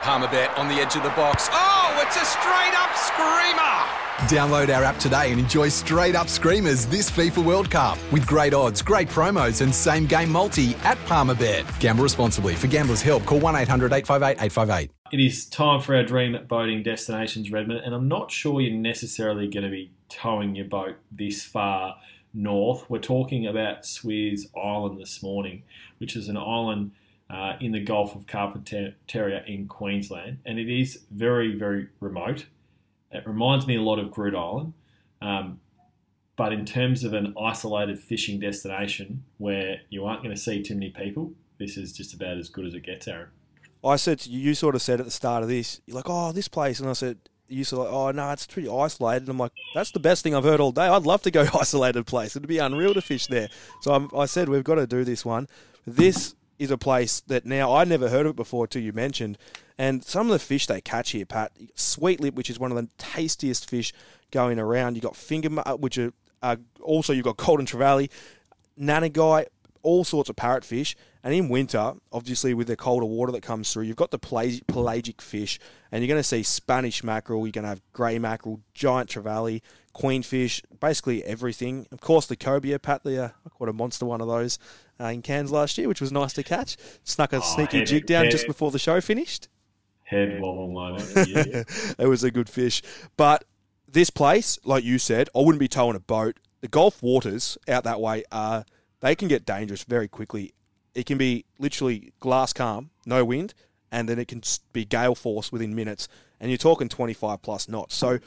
Palmerbet on the edge of the box. Oh, it's a straight up screamer! Download our app today and enjoy straight up screamers this FIFA World Cup with great odds, great promos, and same game multi at Palmerbet. Gamble responsibly. For gamblers' help, call 1 800 858 858. It is time for our dream boating destinations, Redmond, and I'm not sure you're necessarily going to be towing your boat this far north. We're talking about Sweers Island this morning, which is an island uh, in the Gulf of Carpentaria in Queensland, and it is very, very remote. It reminds me a lot of Groote Island, Um, but in terms of an isolated fishing destination where you aren't going to see too many people, this is just about as good as it gets, Aaron. I said you, you sort of said at the start of this, you're like, oh, this place. And I said, you said, like, oh, no, it's pretty isolated. And I'm like, that's the best thing I've heard all day. I'd love to go isolated place. It'd be unreal to fish there. So I'm, I said, we've got to do this one. This is a place that now I never heard of it before till you mentioned. And some of the fish they catch here, Pat, sweet lip, which is one of the tastiest fish going around. You got finger, which are uh, also you've got golden trevally, nannygai, all sorts of parrotfish. And in winter, obviously with the colder water that comes through, you've got the pelagic fish, and you're going to see Spanish mackerel. You're going to have grey mackerel, giant trevally, queenfish, basically everything. Of course, the cobia, Pat, the uh, caught a monster one of those uh, in Cairns last year, which was nice to catch. Snuck a oh, sneaky jig down just before the show finished head wobble moment. it was a good fish. But this place, like you said, I wouldn't be towing a boat. The Gulf waters out that way are they can get dangerous very quickly. It can be literally glass calm, no wind, and then it can be gale force within minutes. And you're talking 25 plus knots. So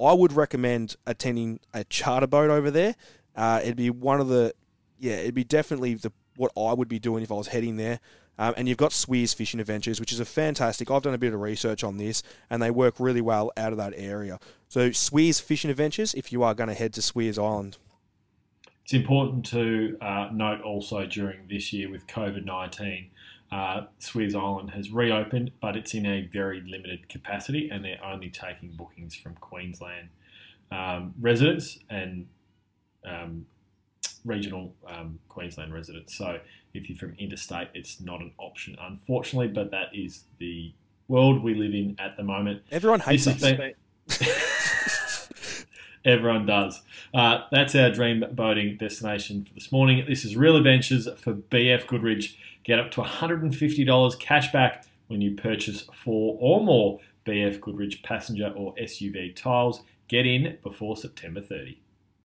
I would recommend attending a charter boat over there. Uh, it'd be one of the, yeah, it'd be definitely the what I would be doing if I was heading there. Um, and you've got Sweers Fishing Adventures, which is a fantastic. I've done a bit of research on this, and they work really well out of that area. So Sweers Fishing Adventures, if you are going to head to Sweers Island. It's important to uh, note also during this year with COVID 19, uh, Sweers Island has reopened, but it's in a very limited capacity, and they're only taking bookings from Queensland um, residents and um, regional um, Queensland residents. So if you're from interstate, it's not an option, unfortunately, but that is the world we live in at the moment. Everyone hates us. Been... Everyone does. Uh, that's our dream boating destination for this morning. This is Real Adventures for BF Goodrich. Get up to $150 cash back when you purchase four or more BF Goodrich passenger or SUV tiles. Get in before September 30.